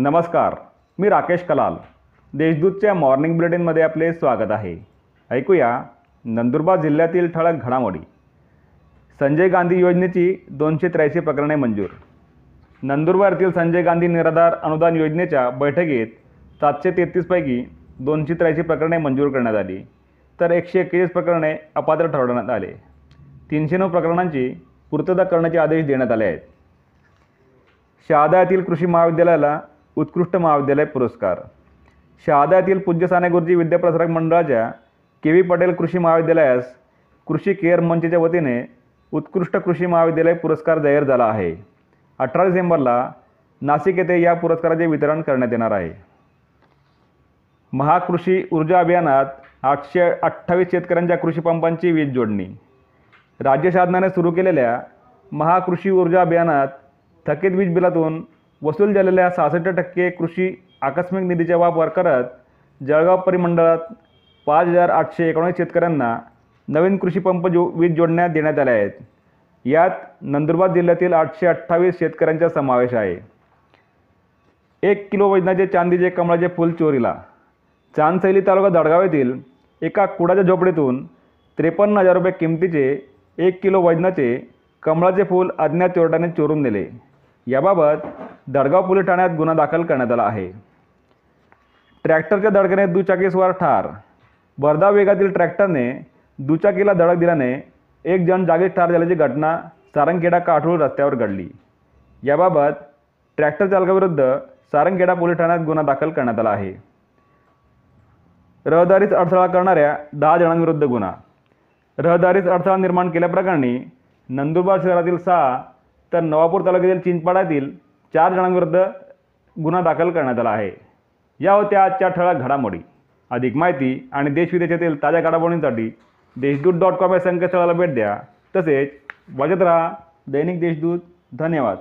नमस्कार मी राकेश कलाल. देशदूतच्या मॉर्निंग बुलेटिनमध्ये आपले स्वागत आहे. ऐकूया नंदुरबार जिल्ह्यातील ठळक घडामोडी. संजय गांधी योजनेची दोनशे त्र्याऐंशी प्रकरणे मंजूर. नंदुरबार येथील संजय गांधी निराधार अनुदान योजनेच्या बैठकीत सातशे तेहतीसपैकी दोनशे त्र्याऐंशी प्रकरणे मंजूर करण्यात आली. तर एकशे एक्केचाळीस प्रकरणे अपात्र ठरवण्यात आले. तीनशे नऊ प्रकरणांची पूर्तता करण्याचे आदेश देण्यात आले आहेत. शहादा येथील कृषी महाविद्यालयाला उत्कृष्ट महाविद्यालय पुरस्कार. शहादा येथील पूज्य साने गुरुजी विद्याप्रसारक मंडळाच्या के व्ही पटेल कृषी महाविद्यालयास कृषी केअर मंचच्या वतीने उत्कृष्ट कृषी महाविद्यालय पुरस्कार जाहीर झाला आहे. अठरा डिसेंबरला नाशिक येथे या पुरस्काराचे वितरण करण्यात येणार आहे. महाकृषी ऊर्जा अभियानात आठशे अठ्ठावीस शेतकऱ्यांच्या कृषीपंपांची वीज जोडणी. राज्य शासनाने सुरू केलेल्या महाकृषी ऊर्जा अभियानात थकीत वीज बिलातून वसूल झालेल्या सहासष्ट टक्के कृषी आकस्मिक निधीचा वापर करत जळगाव परिमंडळात पाच हजार आठशे एकोणीस शेतकऱ्यांना नवीन कृषीपंप जो वीज जोडण्यात देण्यात आल्या आहेत. यात नंदुरबार जिल्ह्यातील आठशे अठ्ठावीस शेतकऱ्यांचा समावेश आहे. एक किलो वजनाचे चांदीचे कमळाचे फुल चोरीला. चांदसैली तालुका दडगाव येथील एका कुडाच्या झोपडीतून त्रेपन्न हजार रुपये किमतीचे एक किलो वजनाचे कमळाचे फूल अज्ञात चोरट्याने चोरून नेले. याबाबत दडगाव पोलीस ठाण्यात गुन्हा दाखल करण्यात आला आहे. ट्रॅक्टरच्या धडकेने दुचाकीस्वार ठार. भरधाव वेगातील ट्रॅक्टरने दुचाकीला धडक दिल्याने एक जण जागीच ठार झाल्याची घटना सारंगखेडा काठोळ रस्त्यावर घडली. याबाबत ट्रॅक्टर चालकाविरुद्ध सारंगखेडा पोलीस ठाण्यात गुन्हा दाखल करण्यात आला आहे. रहदारीत अडथळा करणाऱ्या दहा जणांविरुद्ध गुन्हा. रहदारीत अडथळा निर्माण केल्याप्रकरणी नंदुरबार शहरातील सहा तर नवापूर तालुक्यातील चिंचपाड्यातील चार जणांविरुद्ध गुन्हा दाखल करण्यात आला आहे. या होत्या आजच्या ठळक घडामोडी. अधिक माहिती आणि देशविदेशातील ताज्या घडामोडींसाठी देशदूत डॉट कॉम या संकेतस्थळाला भेट द्या. तसेच वाजत राहा दैनिक देशदूत. धन्यवाद.